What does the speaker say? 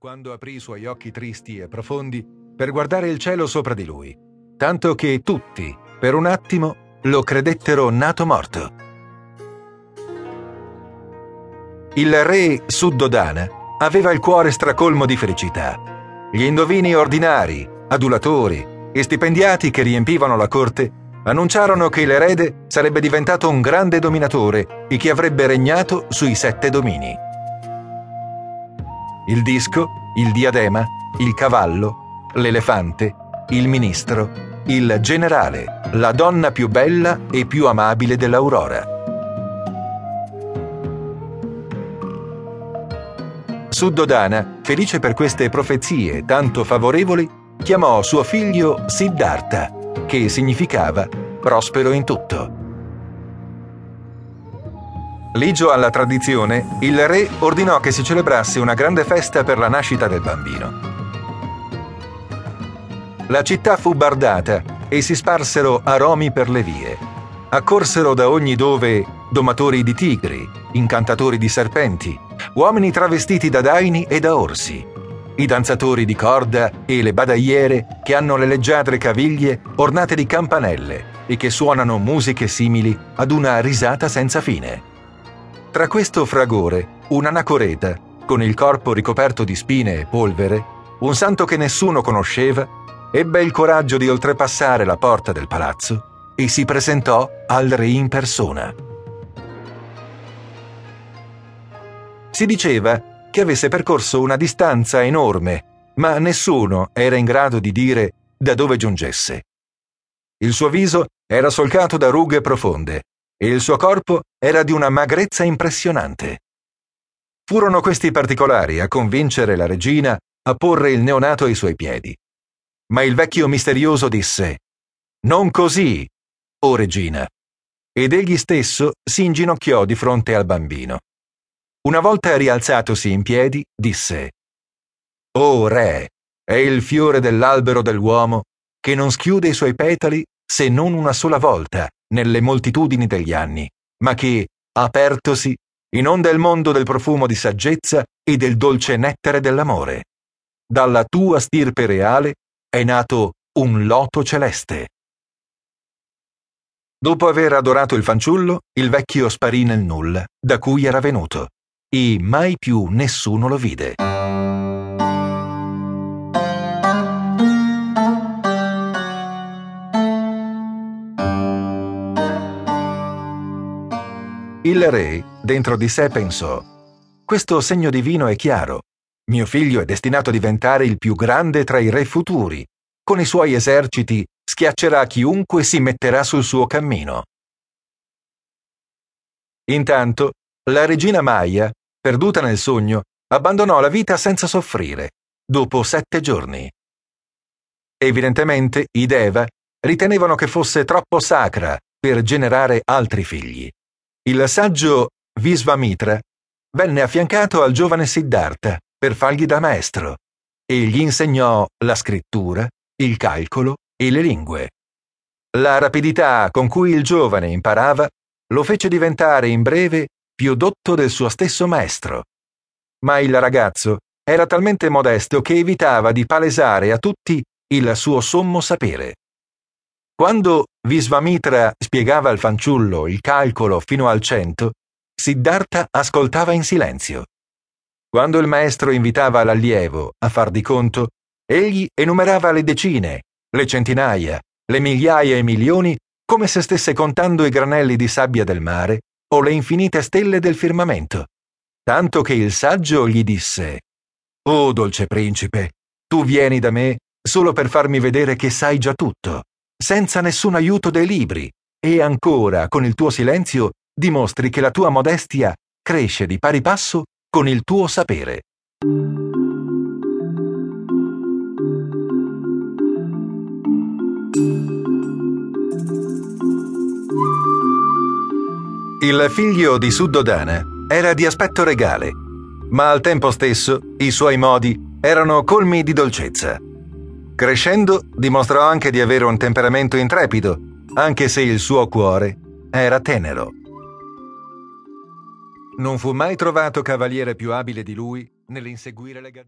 quando aprì i suoi occhi tristi e profondi per guardare il cielo sopra di lui, tanto che tutti, per un attimo, lo credettero nato morto. Il re Suddodana aveva il cuore stracolmo di felicità. Gli indovini ordinari, adulatori e stipendiati che riempivano la corte annunciarono che l'erede sarebbe diventato un grande dominatore e che avrebbe regnato sui sette domini il disco, il diadema, il cavallo, l'elefante, il ministro, il generale, la donna più bella e più amabile dell'aurora. Suddodana, felice per queste profezie tanto favorevoli, chiamò suo figlio Siddhartha, che significava prospero in tutto. Ligio alla tradizione, il re ordinò che si celebrasse una grande festa per la nascita del bambino. La città fu bardata e si sparsero aromi per le vie. Accorsero da ogni dove domatori di tigri, incantatori di serpenti, uomini travestiti da daini e da orsi, i danzatori di corda e le badagliere che hanno le leggiadre caviglie ornate di campanelle e che suonano musiche simili ad una risata senza fine. Tra questo fragore, un'anacoreta, con il corpo ricoperto di spine e polvere, un santo che nessuno conosceva, ebbe il coraggio di oltrepassare la porta del palazzo e si presentò al re in persona. Si diceva che avesse percorso una distanza enorme, ma nessuno era in grado di dire da dove giungesse. Il suo viso era solcato da rughe profonde e il suo corpo era di una magrezza impressionante. Furono questi particolari a convincere la regina a porre il neonato ai suoi piedi. Ma il vecchio misterioso disse Non così, o regina. Ed egli stesso si inginocchiò di fronte al bambino. Una volta rialzatosi in piedi, disse O re, è il fiore dell'albero dell'uomo che non schiude i suoi petali se non una sola volta nelle moltitudini degli anni, ma che, apertosi, inonda il mondo del profumo di saggezza e del dolce nettare dell'amore. Dalla tua stirpe reale è nato un loto celeste. Dopo aver adorato il fanciullo, il vecchio sparì nel nulla, da cui era venuto, e mai più nessuno lo vide. Il re, dentro di sé, pensò, questo segno divino è chiaro. Mio figlio è destinato a diventare il più grande tra i re futuri. Con i suoi eserciti schiaccerà chiunque si metterà sul suo cammino. Intanto, la regina Maya, perduta nel sogno, abbandonò la vita senza soffrire, dopo sette giorni. Evidentemente i Deva ritenevano che fosse troppo sacra per generare altri figli. Il saggio Visvamitra venne affiancato al giovane Siddhartha per fargli da maestro e gli insegnò la scrittura, il calcolo e le lingue. La rapidità con cui il giovane imparava lo fece diventare in breve più dotto del suo stesso maestro. Ma il ragazzo era talmente modesto che evitava di palesare a tutti il suo sommo sapere. Quando Visvamitra spiegava al fanciullo il calcolo fino al cento, Siddhartha ascoltava in silenzio. Quando il maestro invitava l'allievo a far di conto, egli enumerava le decine, le centinaia, le migliaia e milioni come se stesse contando i granelli di sabbia del mare o le infinite stelle del firmamento. Tanto che il saggio gli disse Oh dolce principe, tu vieni da me solo per farmi vedere che sai già tutto senza nessun aiuto dei libri, e ancora con il tuo silenzio dimostri che la tua modestia cresce di pari passo con il tuo sapere. Il figlio di Suddodana era di aspetto regale, ma al tempo stesso i suoi modi erano colmi di dolcezza. Crescendo dimostrò anche di avere un temperamento intrepido, anche se il suo cuore era tenero. Non fu mai trovato cavaliere più abile di lui nell'inseguire le gazzelle.